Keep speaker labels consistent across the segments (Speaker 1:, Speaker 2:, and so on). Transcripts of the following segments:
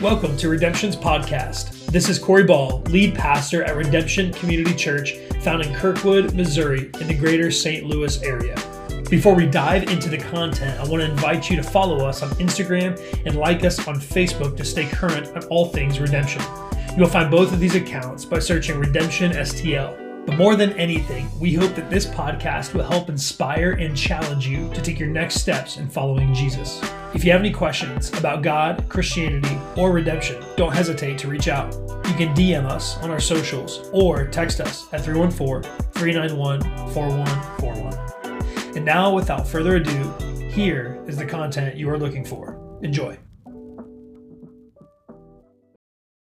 Speaker 1: Welcome to Redemption's podcast. This is Corey Ball, lead pastor at Redemption Community Church, found in Kirkwood, Missouri, in the greater St. Louis area. Before we dive into the content, I want to invite you to follow us on Instagram and like us on Facebook to stay current on all things redemption. You'll find both of these accounts by searching Redemption STL. But more than anything, we hope that this podcast will help inspire and challenge you to take your next steps in following Jesus. If you have any questions about God, Christianity, or redemption, don't hesitate to reach out. You can DM us on our socials or text us at 314 391 4141. And now, without further ado, here is the content you are looking for. Enjoy.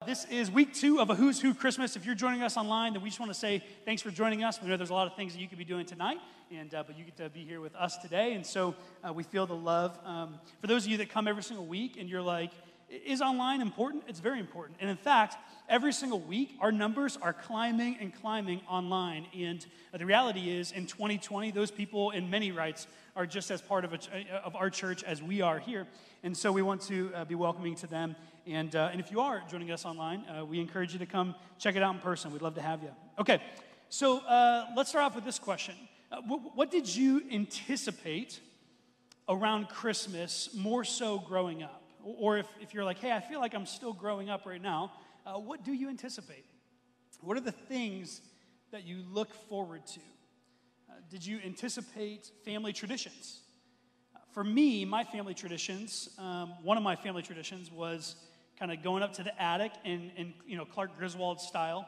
Speaker 2: This is week two of a Who's Who Christmas. If you're joining us online, then we just want to say thanks for joining us. We know there's a lot of things that you could be doing tonight, and uh, but you get to be here with us today, and so uh, we feel the love. Um, for those of you that come every single week, and you're like, is online important? It's very important. And in fact, every single week, our numbers are climbing and climbing online. And uh, the reality is, in 2020, those people, in many rights, are just as part of, a, of our church as we are here. And so we want to uh, be welcoming to them and, uh, and if you are joining us online, uh, we encourage you to come check it out in person. We'd love to have you. Okay, so uh, let's start off with this question uh, what, what did you anticipate around Christmas more so growing up? Or if, if you're like, hey, I feel like I'm still growing up right now, uh, what do you anticipate? What are the things that you look forward to? Uh, did you anticipate family traditions? For me, my family traditions, um, one of my family traditions was kind of going up to the attic in, in you know, Clark Griswold style,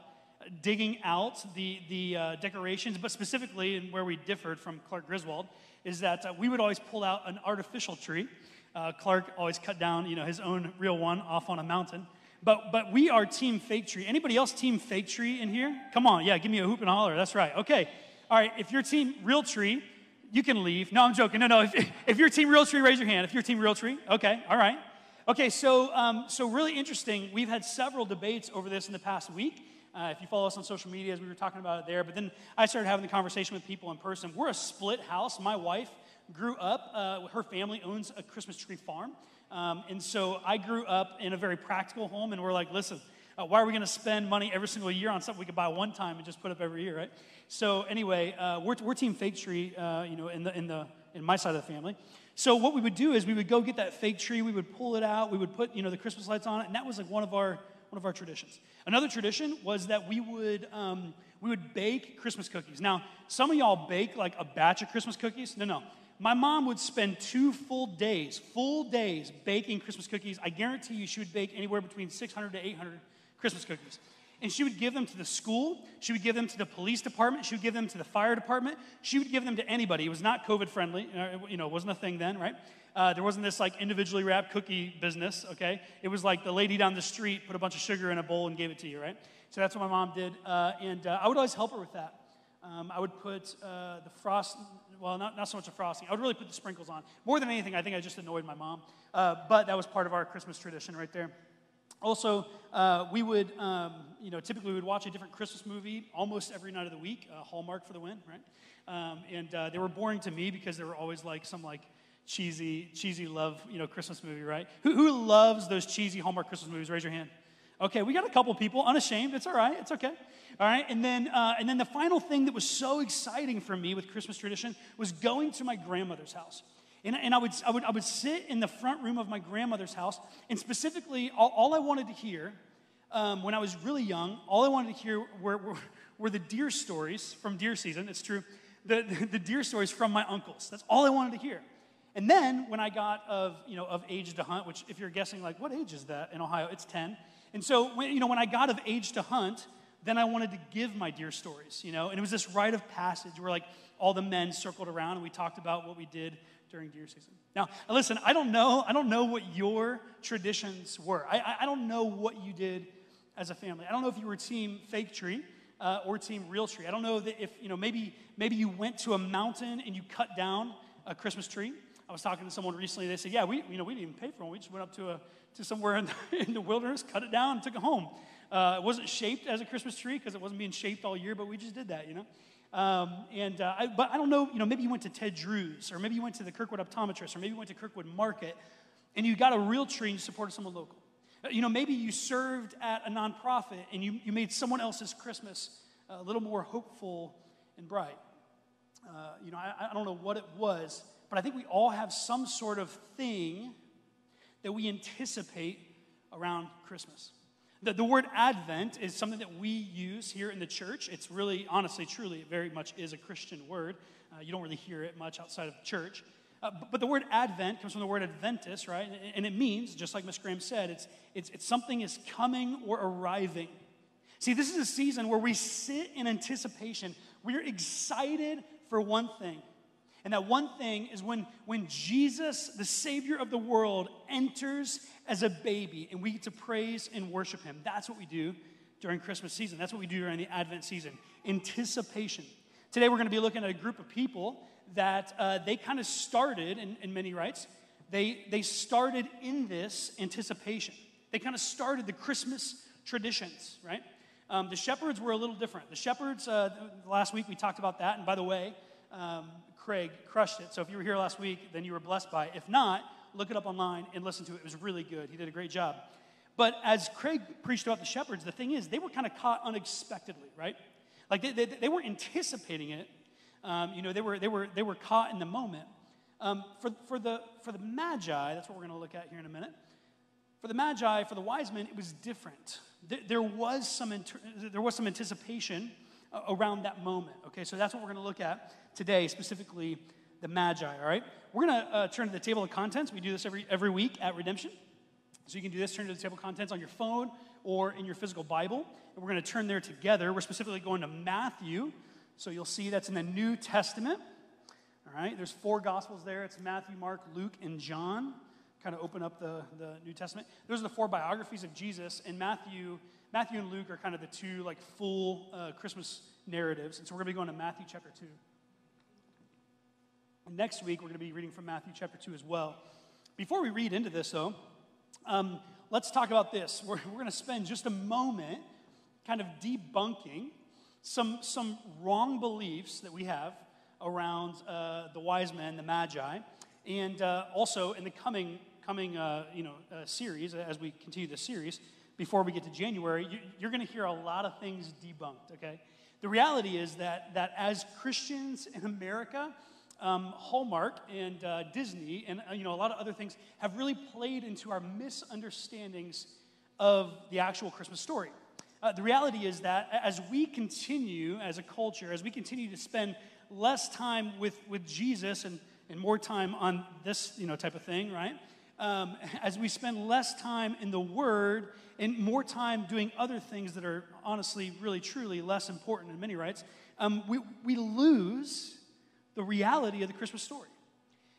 Speaker 2: digging out the, the uh, decorations, but specifically, and where we differed from Clark Griswold, is that uh, we would always pull out an artificial tree. Uh, Clark always cut down, you know, his own real one off on a mountain. But, but we are team fake tree. Anybody else team fake tree in here? Come on, yeah, give me a hoop and holler. That's right. Okay. All right, if you're team real tree, you can leave. No, I'm joking. No, no. If, if you're team real tree, raise your hand. If you're team real tree, okay, all right. Okay, so, um, so really interesting. We've had several debates over this in the past week. Uh, if you follow us on social media, as we were talking about it there, but then I started having the conversation with people in person. We're a split house. My wife grew up, uh, her family owns a Christmas tree farm. Um, and so I grew up in a very practical home, and we're like, listen, uh, why are we going to spend money every single year on something we could buy one time and just put up every year, right? So anyway, uh, we're, we're Team Fake Tree, uh, you know, in the in the in my side of the family. So what we would do is we would go get that fake tree, we would pull it out, we would put, you know, the Christmas lights on it, and that was like one of our one of our traditions. Another tradition was that we would um, we would bake Christmas cookies. Now, some of y'all bake like a batch of Christmas cookies. No, no. My mom would spend two full days, full days baking Christmas cookies. I guarantee you she would bake anywhere between 600 to 800 Christmas cookies and she would give them to the school. She would give them to the police department. She would give them to the fire department. She would give them to anybody. It was not COVID friendly. Uh, you know, it wasn't a thing then, right? Uh, there wasn't this like individually wrapped cookie business, okay? It was like the lady down the street put a bunch of sugar in a bowl and gave it to you, right? So that's what my mom did. Uh, and uh, I would always help her with that. Um, I would put uh, the frost, well, not, not so much the frosting. I would really put the sprinkles on. More than anything, I think I just annoyed my mom. Uh, but that was part of our Christmas tradition right there. Also, uh, we would, um, you know, typically we would watch a different Christmas movie almost every night of the week, uh, Hallmark for the win, right? Um, and uh, they were boring to me because they were always like some like cheesy, cheesy love, you know, Christmas movie, right? Who, who loves those cheesy Hallmark Christmas movies? Raise your hand. Okay, we got a couple people, unashamed. It's all right. It's okay. All right, and then uh, and then the final thing that was so exciting for me with Christmas tradition was going to my grandmother's house. And, and I, would, I, would, I would sit in the front room of my grandmother's house, and specifically, all, all I wanted to hear um, when I was really young, all I wanted to hear were, were, were, the deer stories from deer season. It's true. The, the, the deer stories from my uncles. That's all I wanted to hear. And then when I got of, you know, of age to hunt, which if you're guessing like, what age is that in Ohio? It's 10. And so, when, you know, when I got of age to hunt, then I wanted to give my deer stories, you know, and it was this rite of passage where like all the men circled around and we talked about what we did during deer season. Now, listen, I don't know, I don't know what your traditions were. I, I don't know what you did as a family. I don't know if you were team fake tree uh, or team real tree. I don't know that if, you know, maybe, maybe you went to a mountain and you cut down a Christmas tree. I was talking to someone recently. They said, yeah, we, you know, we didn't even pay for one. We just went up to, a, to somewhere in the, in the wilderness, cut it down, and took it home. Uh, it wasn't shaped as a Christmas tree because it wasn't being shaped all year, but we just did that, you know. Um, and uh, I, but I don't know, you know, maybe you went to Ted Drewes, or maybe you went to the Kirkwood Optimist, or maybe you went to Kirkwood Market, and you got a real tree and you supported someone local. Uh, you know, maybe you served at a nonprofit and you, you made someone else's Christmas a little more hopeful and bright. Uh, you know, I, I don't know what it was, but I think we all have some sort of thing that we anticipate around Christmas. The, the word Advent is something that we use here in the church. It's really, honestly, truly, it very much is a Christian word. Uh, you don't really hear it much outside of church. Uh, but, but, the word Advent comes from the word Adventus, right? And, and it means, just like Miss Graham said, it's, it's, it's something is coming or arriving. See, this is a season where we sit in anticipation. We're excited for one thing. And that one thing is when, when Jesus, the Savior of the world, enters as a baby and we get to praise and worship Him. That's what we do during Christmas season. That's what we do during the Advent season. Anticipation. Today we're going to be looking at a group of people that uh, they kind of started, in, in many rights, they, they started in this anticipation. They kind of started the Christmas traditions, right? Um, the shepherds were a little different. The shepherds, uh, last week we talked about that. And by the way, um, Craig crushed it. So if you were here last week, then you were blessed by it. If not, look it up online and listen to it. It was really good. He did a great job. But as Craig preached about the shepherds, the thing is, they were kind of caught unexpectedly, right? Like they, they, they weren't anticipating it. Um, you know, they were, they, were, they were caught in the moment. Um, for, for, the, for the Magi, that's what we're going to look at here in a minute. For the Magi, for the wise men, it was different. There, there was, some inter- there was some anticipation around that moment. Okay, so that's what we're going to look at today, specifically the Magi. All right, we're going to uh, turn to the table of contents. We do this every every week at Redemption, so you can do this. Turn to the table of contents on your phone or in your physical Bible, and we're going to turn there together. We're specifically going to Matthew, so you'll see that's in the New Testament. All right, there's four Gospels there. It's Matthew, Mark, Luke, and John. Kind of open up the, the New Testament. Those are the four biographies of Jesus, and Matthew Matthew and Luke are kind of the two like full uh, Christmas narratives. And so we're going to be going to Matthew chapter 2. And next week, we're going to be reading from Matthew chapter 2 as well. Before we read into this, though, um, let's talk about this. We're, we're going to spend just a moment kind of debunking some, some wrong beliefs that we have around uh, the wise men, the magi, and uh, also in the coming, coming uh, you know, uh, series, as we continue this series, before we get to January, you, you're going to hear a lot of things debunked, okay? The reality is that, that as Christians in America, um, Hallmark and uh, Disney and uh, you know, a lot of other things have really played into our misunderstandings of the actual Christmas story. Uh, the reality is that as we continue as a culture, as we continue to spend less time with, with Jesus and, and more time on this you know, type of thing, right? Um, as we spend less time in the Word and more time doing other things that are honestly, really, truly less important in many rights, um, we, we lose the reality of the Christmas story.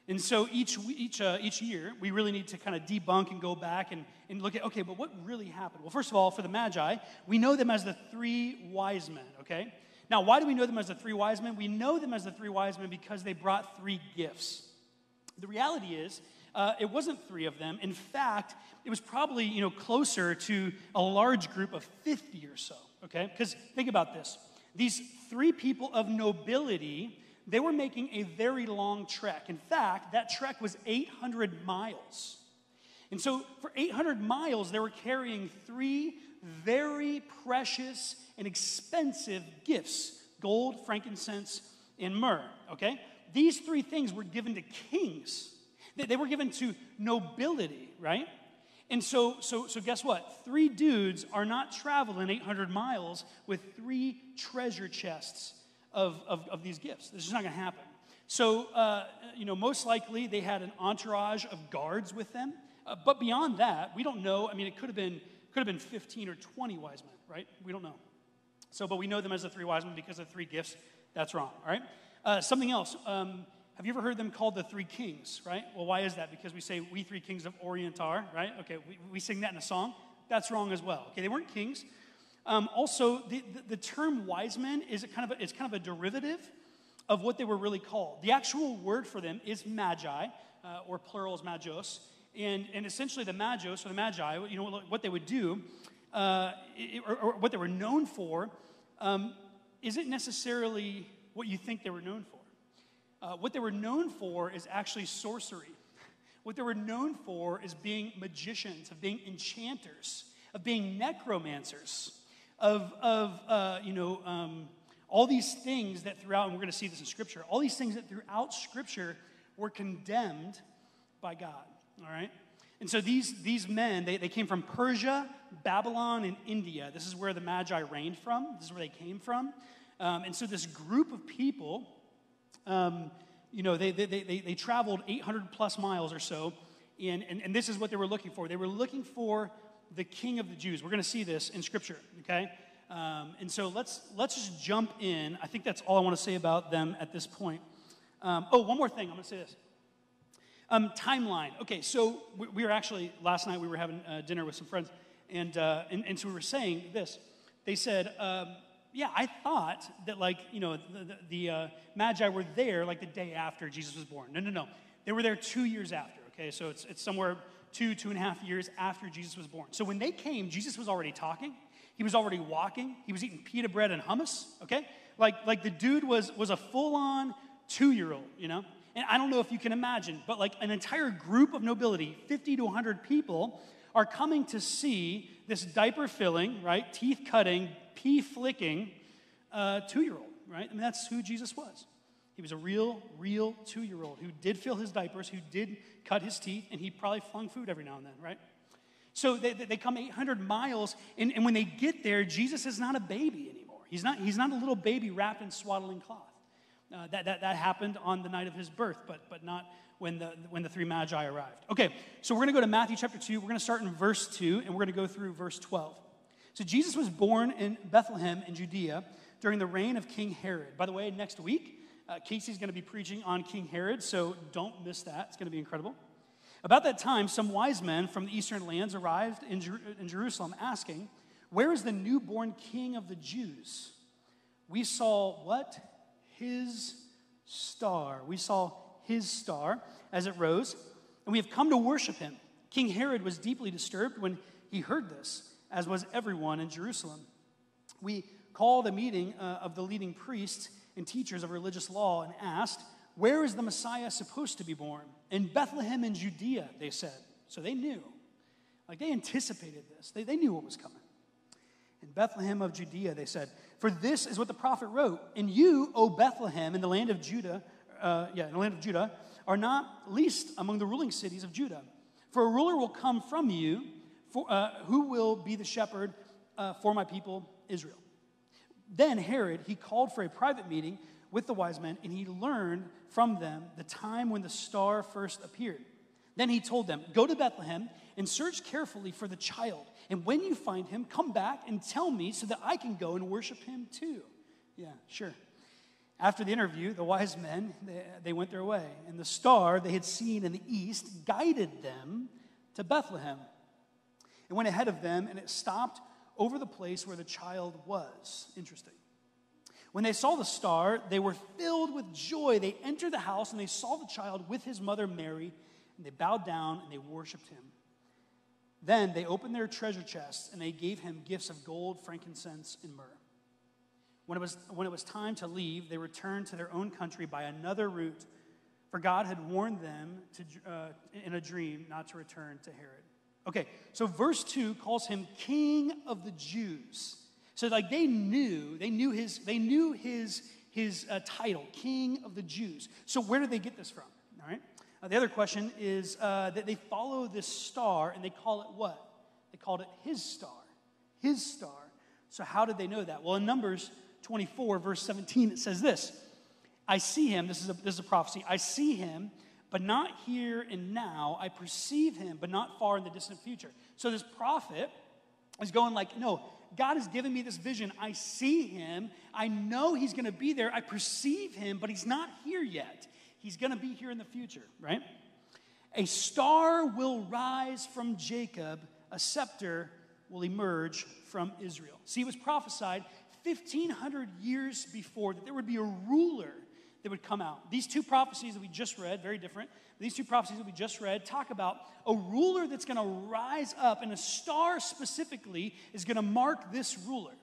Speaker 2: And so each, each, uh, each year, we really need to kind of debunk and go back and, and look at, okay, but what really happened? Well, first of all, for the Magi, we know them as the three wise men, okay? Now, why do we know them as the three wise men? We know them as the three wise men because they brought three gifts. The reality is, uh, it wasn't three of them. In fact, it was probably you know closer to a large group of 50 or so. Okay, because think about this: these three people of nobility, they were making a very long trek. In fact, that trek was 800 miles. And so, for 800 miles, they were carrying three very precious and expensive gifts gold, frankincense, and myrrh. Okay? These three things were given to kings. They were given to nobility, right? And so, so, so guess what? Three dudes are not traveling 800 miles with three treasure chests of, of, of these gifts. This is not going to happen. So, uh, you know, most likely they had an entourage of guards with them. Uh, but beyond that, we don't know. I mean, it could have been could have been 15 or 20 wise men, right? We don't know. So, but we know them as the three wise men because of three gifts. That's wrong, all right? Uh, something else. Um, have you ever heard them called the three kings, right? Well, why is that? Because we say, we three kings of Orient are, right? Okay, we, we sing that in a song. That's wrong as well. Okay, they weren't kings. Um, also, the, the, the, term wise men is kind of a, it's kind of a derivative of what they were really called. The actual word for them is magi, uh, or plural is magos. And, and essentially, the magos, or the magi, you know, what they would do, uh, or, or, what they were known for, um, isn't necessarily what you think they were known for. Uh, what they were known for is actually sorcery. What they were known for is being magicians, of being enchanters, of being necromancers, of, of uh, you know, um, all these things that throughout, and we're going to see this in Scripture, all these things that throughout Scripture were condemned by God, all right? And so these, these men, they, they came from Persia, Babylon, and India. This is where the Magi reigned from. This is where they came from. Um, and so this group of people, um, you know, they, they, they, they traveled 800 plus miles or so. And, and, and this is what they were looking for. They were looking for the king of the Jews. We're going to see this in Scripture, okay? Um, and so let's, let's just jump in. I think that's all I want to say about them at this point. Um, oh, one more thing. I'm going to say this. Um, timeline. Okay, so we, we, were actually, last night we were having uh, dinner with some friends, and, uh, and, and, so we were saying this. They said, um, yeah, I thought that, like, you know, the, the, the uh, Magi were there like the day after Jesus was born. No, no, no. They were there two years after, okay? So it's, it's somewhere two, two and a half years after Jesus was born. So when they came, Jesus was already talking. He was already walking. He was eating pita bread and hummus, okay? Like, like the dude was, was a full on two year old, you know? And I don't know if you can imagine, but like an entire group of nobility, 50 to 100 people, are coming to see this diaper filling, right? Teeth cutting, pee flicking uh, two year old, right? I mean, that's who Jesus was. He was a real, real two year old who did fill his diapers, who did cut his teeth, and he probably flung food every now and then, right? So they, they come 800 miles, and, and when they get there, Jesus is not a baby anymore. He's not, he's not a little baby wrapped in swaddling cloth. Uh, that, that, that happened on the night of his birth, but, but not when the, when the three magi arrived. Okay, so we're going to go to Matthew chapter 2. We're going to start in verse 2, and we're going to go through verse 12. So Jesus was born in Bethlehem in Judea during the reign of King Herod. By the way, next week, uh, Casey's going to be preaching on King Herod, so don't miss that. It's going to be incredible. About that time, some wise men from the eastern lands arrived in, Jer- in Jerusalem asking, Where is the newborn king of the Jews? We saw what? His star. We saw his star as it rose, and we have come to worship him. King Herod was deeply disturbed when he heard this, as was everyone in Jerusalem. We called a meeting uh, of the leading priests and teachers of religious law and asked, Where is the Messiah supposed to be born? In Bethlehem in Judea, they said. So they knew. Like they anticipated this, they, they knew what was coming. In Bethlehem of Judea, they said, For this is what the prophet wrote. And you, O Bethlehem, in the land of Judah, uh, yeah, in the land of Judah, are not least among the ruling cities of Judah. For a ruler will come from you, for, uh, who will be the shepherd uh, for my people Israel. Then Herod, he called for a private meeting with the wise men, and he learned from them the time when the star first appeared. Then he told them, Go to Bethlehem and search carefully for the child. And when you find him, come back and tell me so that I can go and worship him too. Yeah, sure. After the interview, the wise men, they, they went their way. And the star they had seen in the east guided them to Bethlehem. It went ahead of them and it stopped over the place where the child was. Interesting. When they saw the star, they were filled with joy. They entered the house and they saw the child with his mother Mary, and they bowed down and they worshiped him. Then they opened their treasure chests and they gave him gifts of gold, frankincense, and myrrh. When it, was, when it was time to leave, they returned to their own country by another route, for God had warned them to, uh, in a dream not to return to Herod. Okay, so verse 2 calls him King of the Jews. So like they knew, they knew his, they knew his, his uh, title, King of the Jews. So where did they get this from? All right. Uh, the other question is uh, that they follow this star and they call it what? They called it his star. His star. So how did they know that? Well, in Numbers 24, verse 17, it says this I see him, this is a, this is a prophecy, I see him but not here and now. I perceive him, but not far in the distant future. So this prophet is going like, no, God has given me this vision. I see him. I know he's going to be there. I perceive him, but he's not here yet. He's going to be here in the future, right? A star will rise from Jacob, a scepter will emerge from Israel. See, it was prophesied 1,500 years before that there would be a ruler that would come out. These two prophecies that we just read, very different, these two prophecies that we just read talk about a ruler that's going to rise up, and a star specifically is going to mark this ruler.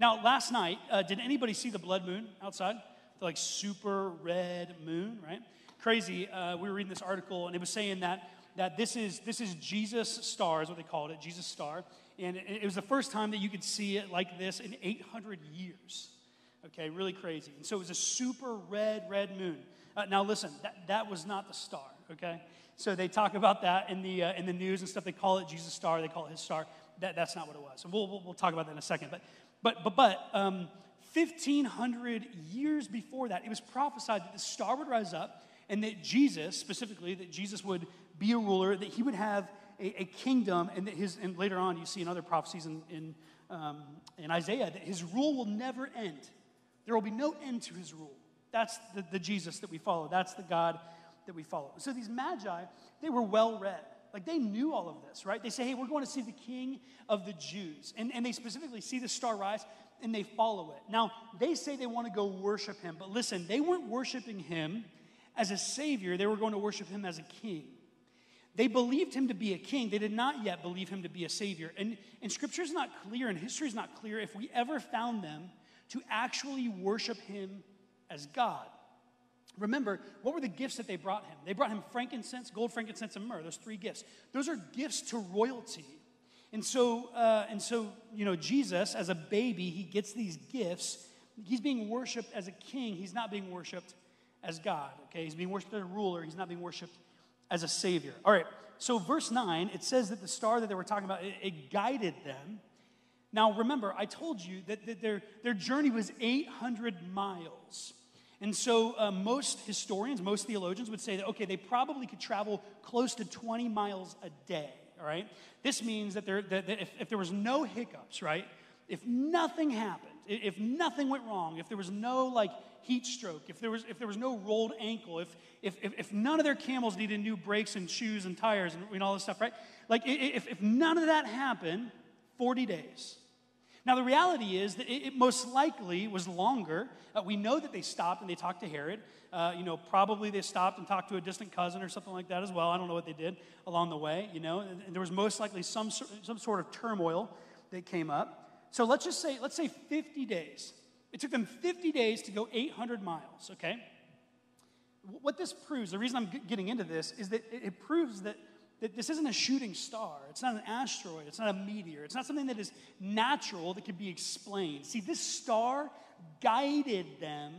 Speaker 2: Now, last night, uh, did anybody see the blood moon outside? The like super red moon, right? Crazy. Uh, we were reading this article, and it was saying that that this is, this is Jesus' star, is what they called it, Jesus' star. And it, it was the first time that you could see it like this in 800 years. Okay, really crazy. And so it was a super red, red moon. Uh, now listen, that, that was not the star, okay? So they talk about that in the, uh, in the news and stuff. They call it Jesus' star, they call it his star. That, that's not what it was. And we'll, we'll, we'll talk about that in a second. But, but, but, but um, 1,500 years before that, it was prophesied that the star would rise up and that Jesus, specifically, that Jesus would be a ruler, that he would have a, a kingdom, and that his, and later on, you see in other prophecies in, in, um, in Isaiah, that his rule will never end. There will be no end to his rule. That's the, the Jesus that we follow. That's the God that we follow. So these magi, they were well read. Like they knew all of this, right? They say, hey, we're going to see the king of the Jews. And, and they specifically see the star rise and they follow it. Now, they say they want to go worship him, but listen, they weren't worshiping him as a savior, they were going to worship him as a king. They believed him to be a king. They did not yet believe him to be a savior. And, and scripture is not clear, and history is not clear if we ever found them to actually worship him as God. Remember, what were the gifts that they brought him? They brought him frankincense, gold, frankincense, and myrrh. Those three gifts. Those are gifts to royalty. And so, uh, and so, you know, Jesus, as a baby, he gets these gifts. He's being worshipped as a king. He's not being worshipped as God. Okay, he's being worshipped as a ruler. He's not being worshipped as a savior. All right. So, verse nine, it says that the star that they were talking about it, it guided them. Now, remember, I told you that, that their, their journey was 800 miles. And so, uh, most historians, most theologians would say that, okay, they probably could travel close to 20 miles a day, all right? This means that, there, that, that if, if there was no hiccups, right? If nothing happened, if nothing went wrong, if there was no like heat stroke, if there was, if there was no rolled ankle, if, if, if, if none of their camels needed new brakes and shoes and tires and, and all this stuff, right? Like, if, if none of that happened, 40 days. Now, the reality is that it, it most likely was longer. Uh, we know that they stopped and they talked to Herod. Uh, you know, probably they stopped and talked to a distant cousin or something like that as well. I don't know what they did along the way, you know. And, and there was most likely some, some sort of turmoil that came up. So let's just say, let's say 50 days. It took them 50 days to go 800 miles, okay? What this proves, the reason I'm getting into this, is that it proves that that this isn't a shooting star. It's not an asteroid. It's not a meteor. It's not something that is natural that can be explained. See, this star guided them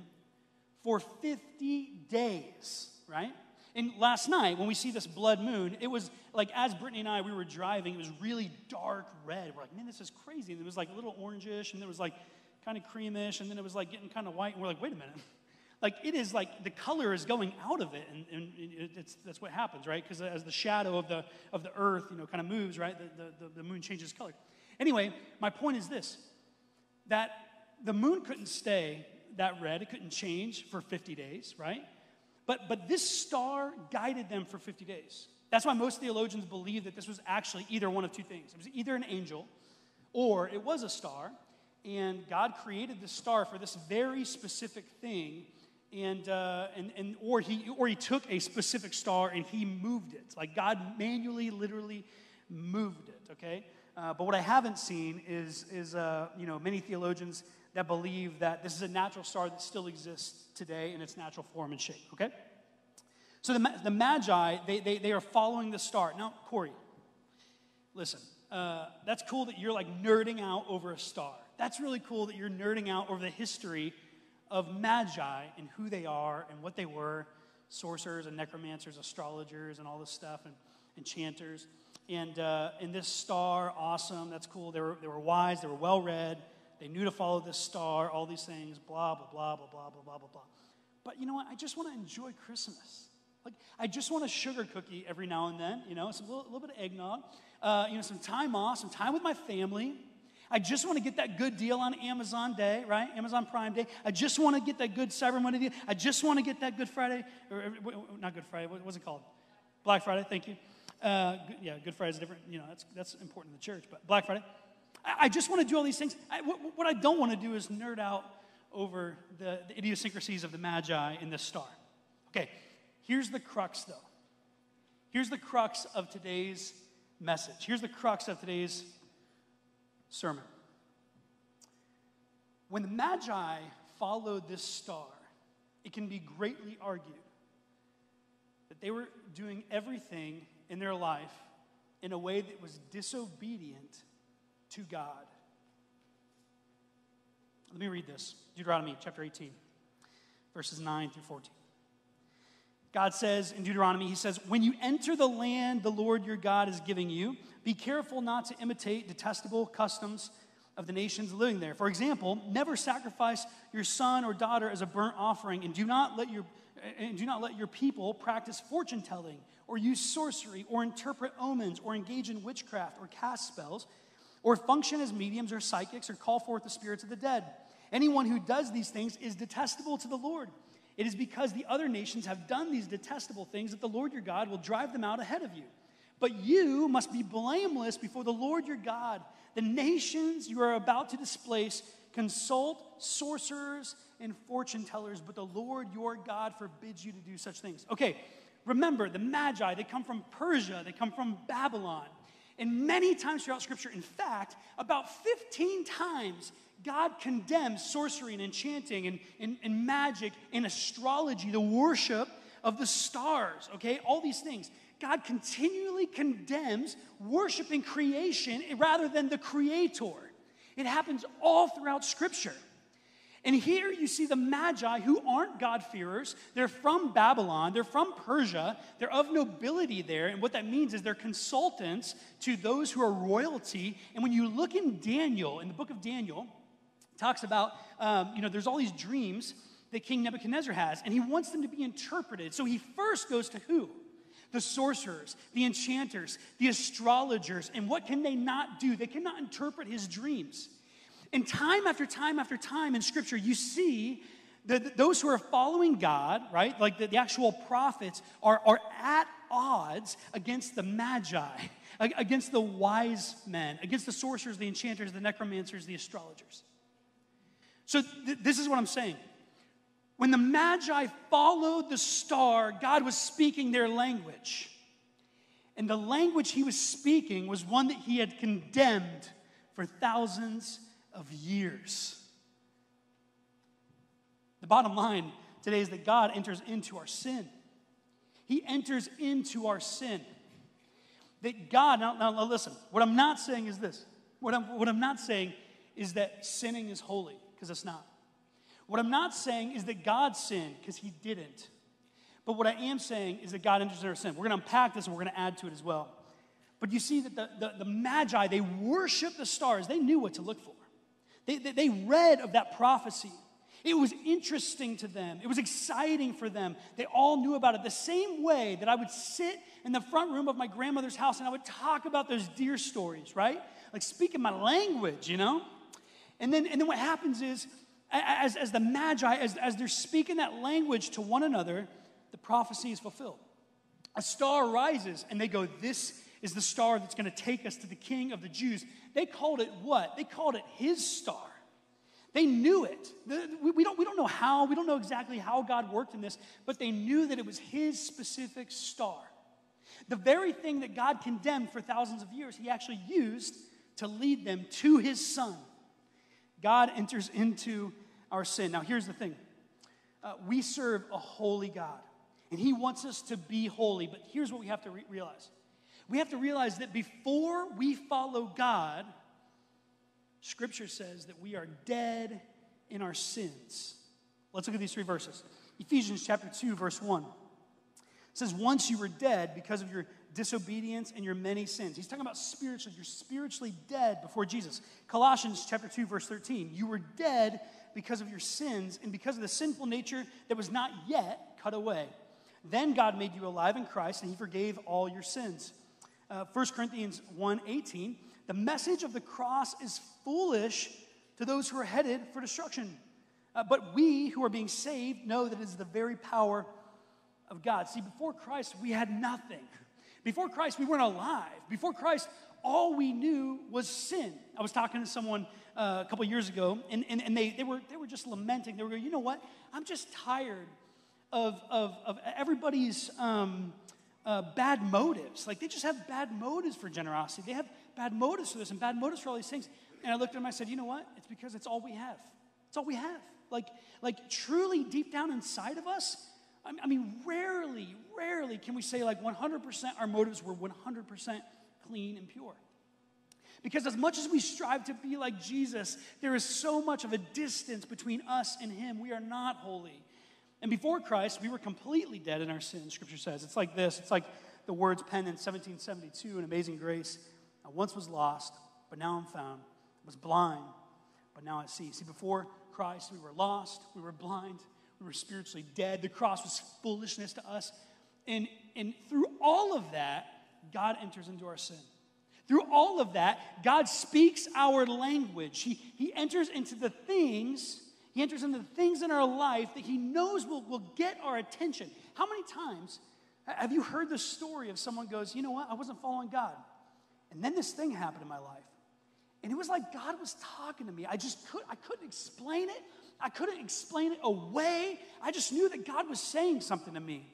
Speaker 2: for 50 days, right? And last night, when we see this blood moon, it was like as Brittany and I, we were driving, it was really dark red. We're like, man, this is crazy. And it was like a little orangish, and it was like kind of creamish, and then it was like getting kind of white. And we're like, wait a minute like it is like the color is going out of it and, and it's, that's what happens right? Because as the shadow of the of the earth you know kind of moves right? The, the, the moon changes color. Anyway my point is this that the moon couldn't stay that red. It couldn't change for 50 days right? But but this star guided them for 50 days. That's why most theologians believe that this was actually either one of two things. It was either an angel or it was a star and god created the star for this very specific thing and, uh, and, and or, he, or he took a specific star and he moved it. Like God manually, literally moved it, okay? Uh, but what I haven't seen is, is uh, you know, many theologians that believe that this is a natural star that still exists today in its natural form and shape, okay? So the, the Magi, they, they, they are following the star. Now, Corey, listen, uh, that's cool that you're like nerding out over a star. That's really cool that you're nerding out over the history of magi and who they are and what they were sorcerers and necromancers, astrologers, and all this stuff, and enchanters. And, uh, and this star, awesome, that's cool. They were, they were wise, they were well read, they knew to follow this star, all these things, blah, blah, blah, blah, blah, blah, blah, blah. But you know what? I just want to enjoy Christmas. Like, I just want a sugar cookie every now and then, you know, some little, little bit of eggnog, uh, you know, some time off, some time with my family, I just want to get that good deal on Amazon Day, right? Amazon Prime Day. I just want to get that good Cyber Monday deal. I just want to get that Good Friday, or not Good Friday, what was it called? Black Friday, thank you. Uh, yeah, Good Friday is different. You know, that's, that's important in the church, but Black Friday. I, I just want to do all these things. I, what, what, I don't want to do is nerd out over the, the idiosyncrasies of the Magi in this star. Okay, here's the crux, though. Here's the crux of today's message. Here's the crux of today's sermon. When the Magi followed this star, it can be greatly argued that they were doing everything in their life in a way that was disobedient to God. Let me read this Deuteronomy chapter 18, verses 9 through 14. God says in Deuteronomy, He says, When you enter the land the Lord your God is giving you, be careful not to imitate detestable customs of the nations living there. For example, never sacrifice your son or daughter as a burnt offering, and do not let your and do not let your people practice fortune telling or use sorcery or interpret omens or engage in witchcraft or cast spells or function as mediums or psychics or call forth the spirits of the dead. Anyone who does these things is detestable to the Lord. It is because the other nations have done these detestable things that the Lord your God will drive them out ahead of you. But you must be blameless before the Lord your God. The nations you are about to displace consult sorcerers and fortune tellers, but the Lord your God forbids you to do such things. Okay, remember the Magi, they come from Persia, they come from Babylon. And many times throughout Scripture, in fact, about 15 times, God condemns sorcery and enchanting and, and, and magic and astrology, the worship of the stars, okay? All these things. God continually condemns worshiping creation rather than the creator. It happens all throughout Scripture. And here you see the Magi who aren't God-fearers. They're from Babylon, they're from Persia, they're of nobility there. And what that means is they're consultants to those who are royalty. And when you look in Daniel, in the book of Daniel, talks about, um, you know, there's all these dreams that King Nebuchadnezzar has, and he wants them to be interpreted. So he first goes to who? The sorcerers, the enchanters, the astrologers. And what can they not do? They cannot interpret his dreams. And time after time after time in Scripture, you see that those who are following God, right, like the, the actual prophets, are, are at odds against the magi, against the wise men, against the sorcerers, the enchanters, the necromancers, the astrologers. So, th- this is what I'm saying. When the Magi followed the star, God was speaking their language. And the language he was speaking was one that he had condemned for thousands of years. The bottom line today is that God enters into our sin. He enters into our sin. That God, now, now listen, what I'm not saying is this. What I'm, what I'm not saying is that sinning is holy, because it's not. What I'm not saying is that God sinned, because he didn't. But what I am saying is that God enters into our sin. We're going to unpack this and we're going to add to it as well. But you see that the, the, the Magi, they worship the stars. They knew what to look for. They, they, they read of that prophecy. It was interesting to them. It was exciting for them. They all knew about it. The same way that I would sit in the front room of my grandmother's house and I would talk about those deer stories, right? Like speaking my language, you know? And then, and then what happens is, as, as the Magi, as, as they're speaking that language to one another, the prophecy is fulfilled. A star rises, and they go, This is the star that's going to take us to the king of the Jews. They called it what? They called it his star. They knew it. We don't, we don't know how, we don't know exactly how God worked in this, but they knew that it was his specific star. The very thing that God condemned for thousands of years, he actually used to lead them to his son. God enters into our sin. Now, here's the thing uh, we serve a holy God, and he wants us to be holy, but here's what we have to re- realize we have to realize that before we follow God, Scripture says that we are dead in our sins. Let's look at these three verses. Ephesians chapter 2, verse 1. It says, Once you were dead because of your disobedience and your many sins. He's talking about spiritually. You're spiritually dead before Jesus. Colossians chapter 2, verse 13. You were dead because of your sins and because of the sinful nature that was not yet cut away. Then God made you alive in Christ and he forgave all your sins. Uh, 1 Corinthians 1 18 the message of the cross is foolish to those who are headed for destruction. Uh, but we who are being saved know that it is the very power of God. See, before Christ, we had nothing. Before Christ, we weren't alive. Before Christ, all we knew was sin. I was talking to someone uh, a couple years ago, and, and, and they, they, were, they were just lamenting. They were going, you know what? I'm just tired of, of, of everybody's um, uh, bad motives. Like they just have bad motives for generosity. They have bad motives for this and bad motives for all these things. And I looked at him I said, you know what? It's because it's all we have. It's all we have. Like, like truly deep down inside of us, I mean, rarely, rarely can we say like 100% our motives were 100% clean and pure. Because as much as we strive to be like Jesus, there is so much of a distance between us and Him. We are not holy. And before Christ, we were completely dead in our sin, Scripture says. It's like this it's like the words penned in 1772 in Amazing Grace. I once was lost, but now I'm found. I was blind, but now I see. See, before Christ, we were lost, we were blind, we were spiritually dead. The cross was foolishness to us. And, and through all of that, God enters into our sin. Through all of that, God speaks our language. He, he enters into the things, He enters into the things in our life that He knows will, will get our attention. How many times have you heard the story of someone goes, you know what, I wasn't following God. And then this thing happened in my life. And it was like God was talking to me. I just could, I couldn't explain it. I couldn't explain it away. I just knew that God was saying something to me.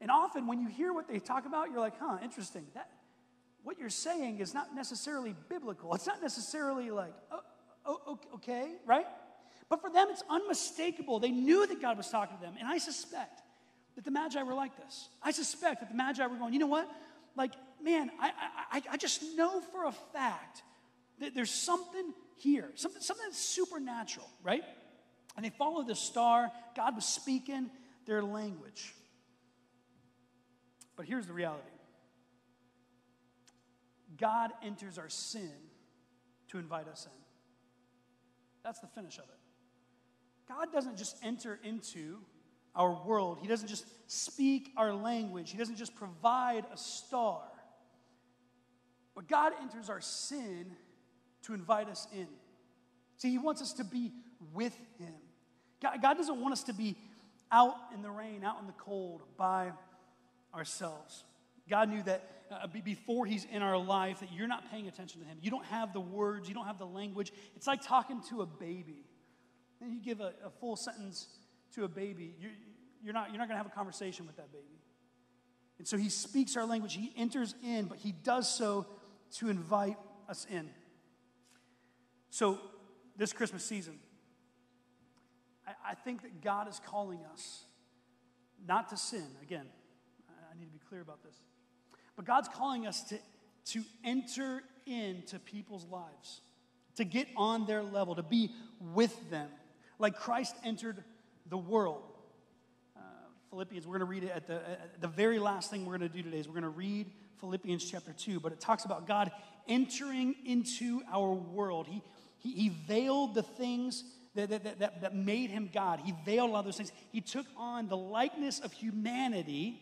Speaker 2: And often when you hear what they talk about, you're like, huh, interesting. That, what you're saying is not necessarily biblical. It's not necessarily like, oh, oh, okay, right? But for them, it's unmistakable. They knew that God was talking to them. And I suspect that the Magi were like this. I suspect that the Magi were going, you know what? Like, man, I, I, I just know for a fact that there's something here, something, something that's supernatural, right? And they followed the star. God was speaking their language. But here's the reality God enters our sin to invite us in. That's the finish of it. God doesn't just enter into our world, He doesn't just speak our language, He doesn't just provide a star. But God enters our sin to invite us in. See, He wants us to be with Him. God, God doesn't want us to be out in the rain, out in the cold by ourselves. God knew that uh, before He's in our life, that you're not paying attention to Him. You don't have the words, you don't have the language. It's like talking to a baby. And you give a, a full sentence to a baby, you're, you're not, you're not going to have a conversation with that baby. And so He speaks our language, He enters in, but He does so to invite us in. So, this Christmas season, I, I think that God is calling us not to sin. Again, I need to be clear about this. But God's calling us to, to enter into people's lives, to get on their level, to be with them, like Christ entered the world. Uh, Philippians, we're going to read it at the, at the very last thing we're going to do today is we're going to read Philippians chapter 2, but it talks about God entering into our world. He, he, he veiled the things that, that, that, that made him God. He veiled a lot of those things. He took on the likeness of humanity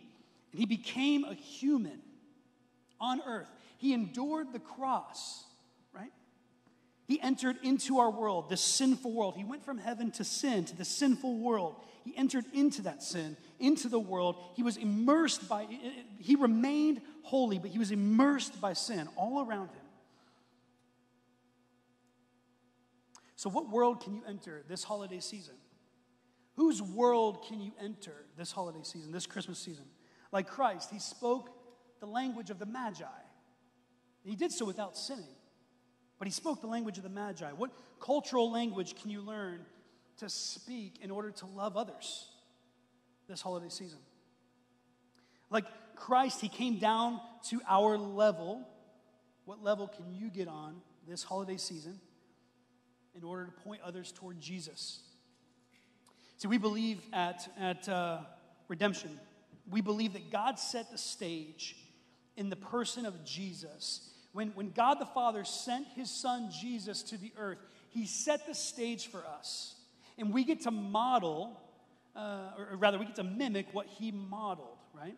Speaker 2: and he became a human on earth. He endured the cross, right? He entered into our world, this sinful world. He went from heaven to sin, to the sinful world. He entered into that sin, into the world. He was immersed by, he remained holy, but he was immersed by sin all around him. So, what world can you enter this holiday season? Whose world can you enter this holiday season, this Christmas season? Like Christ, he spoke the language of the Magi. He did so without sinning, but he spoke the language of the Magi. What cultural language can you learn to speak in order to love others this holiday season? Like Christ, he came down to our level. What level can you get on this holiday season in order to point others toward Jesus? See, we believe at, at uh, redemption we believe that God set the stage in the person of Jesus. When, when God the Father sent his son Jesus to the earth, he set the stage for us. And we get to model, uh, or rather, we get to mimic what he modeled, right?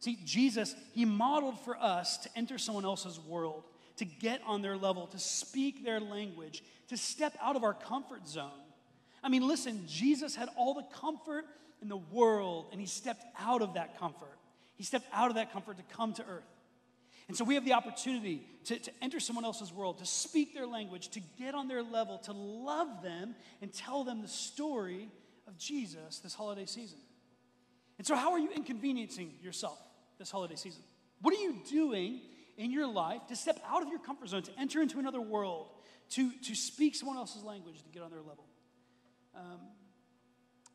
Speaker 2: See, Jesus, he modeled for us to enter someone else's world, to get on their level, to speak their language, to step out of our comfort zone. I mean, listen, Jesus had all the comfort in the world, and he stepped out of that comfort. He stepped out of that comfort to come to earth. And so we have the opportunity to, to enter someone else's world, to speak their language, to get on their level, to love them, and tell them the story of Jesus this holiday season. And so, how are you inconveniencing yourself this holiday season? What are you doing in your life to step out of your comfort zone, to enter into another world, to, to speak someone else's language, to get on their level? Um,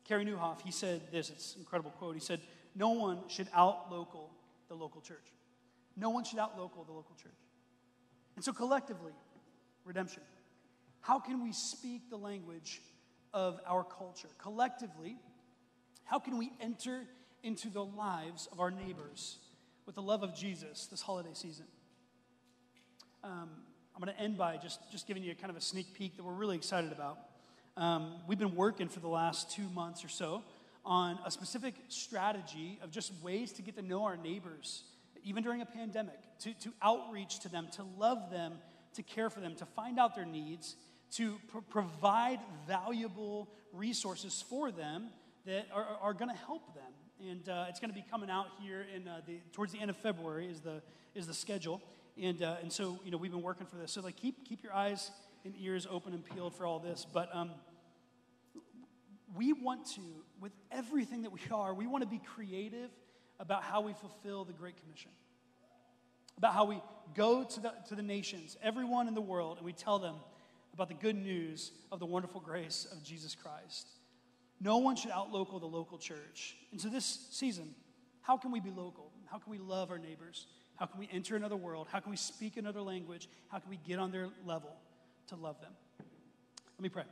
Speaker 2: Carey Nieuwhof, he said this, it's an incredible quote. He said, No one should out local the local church. No one should out local the local church. And so, collectively, redemption, how can we speak the language of our culture? Collectively, how can we enter into the lives of our neighbors with the love of Jesus this holiday season? Um, I'm going to end by just, just giving you kind of a sneak peek that we're really excited about. Um, we've been working for the last two months or so on a specific strategy of just ways to get to know our neighbors, even during a pandemic, to, to outreach to them, to love them, to care for them, to find out their needs, to pr- provide valuable resources for them that are, are going to help them. And uh, it's going to be coming out here in uh, the, towards the end of February is the, is the schedule. And, uh, and so, you know, we've been working for this. So, like, keep, keep your eyes and ears open and peeled for all this. But um, we want to, with everything that we are, we want to be creative about how we fulfill the Great Commission. About how we go to the, to the nations, everyone in the world, and we tell them about the good news of the wonderful grace of Jesus Christ. No one should outlocal the local church. And so this season, how can we be local? How can we love our neighbors? How can we enter another world? How can we speak another language? How can we get on their level to love them? Let me pray.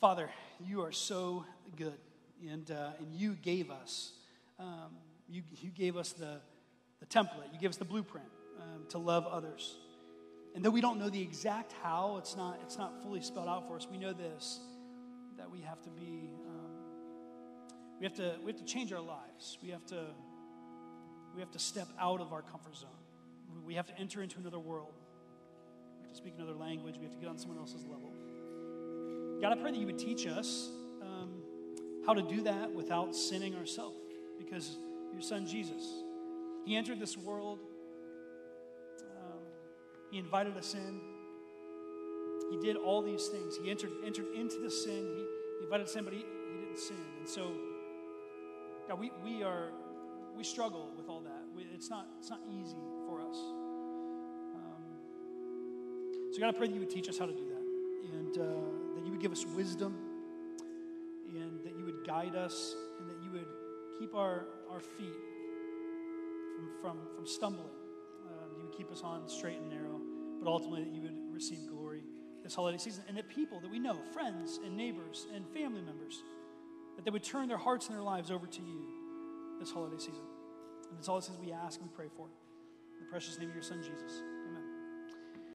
Speaker 2: Father, you are so good, and, uh, and you gave us, um, you, you gave us the, the template, you gave us the blueprint um, to love others. And though we don't know the exact how, it's not, it's not fully spelled out for us, we know this that we have to be, um, we, have to, we have to change our lives. We have to, we have to step out of our comfort zone. We have to enter into another world. We have to speak another language. We have to get on someone else's level. God, I pray that you would teach us um, how to do that without sinning ourselves because your son Jesus, he entered this world, um, he invited us in. He did all these things. He entered, entered into the sin. He, he invited sin, but he, he didn't sin. And so, God, we, we are we struggle with all that. We, it's not it's not easy for us. Um, so, God, I pray that you would teach us how to do that, and uh, that you would give us wisdom, and that you would guide us, and that you would keep our our feet from from from stumbling. Um, you would keep us on straight and narrow, but ultimately that you would receive glory this holiday season, and that people that we know, friends and neighbors and family members, that they would turn their hearts and their lives over to you this holiday season. And it's all it says we ask and we pray for. In the precious name of your son, Jesus.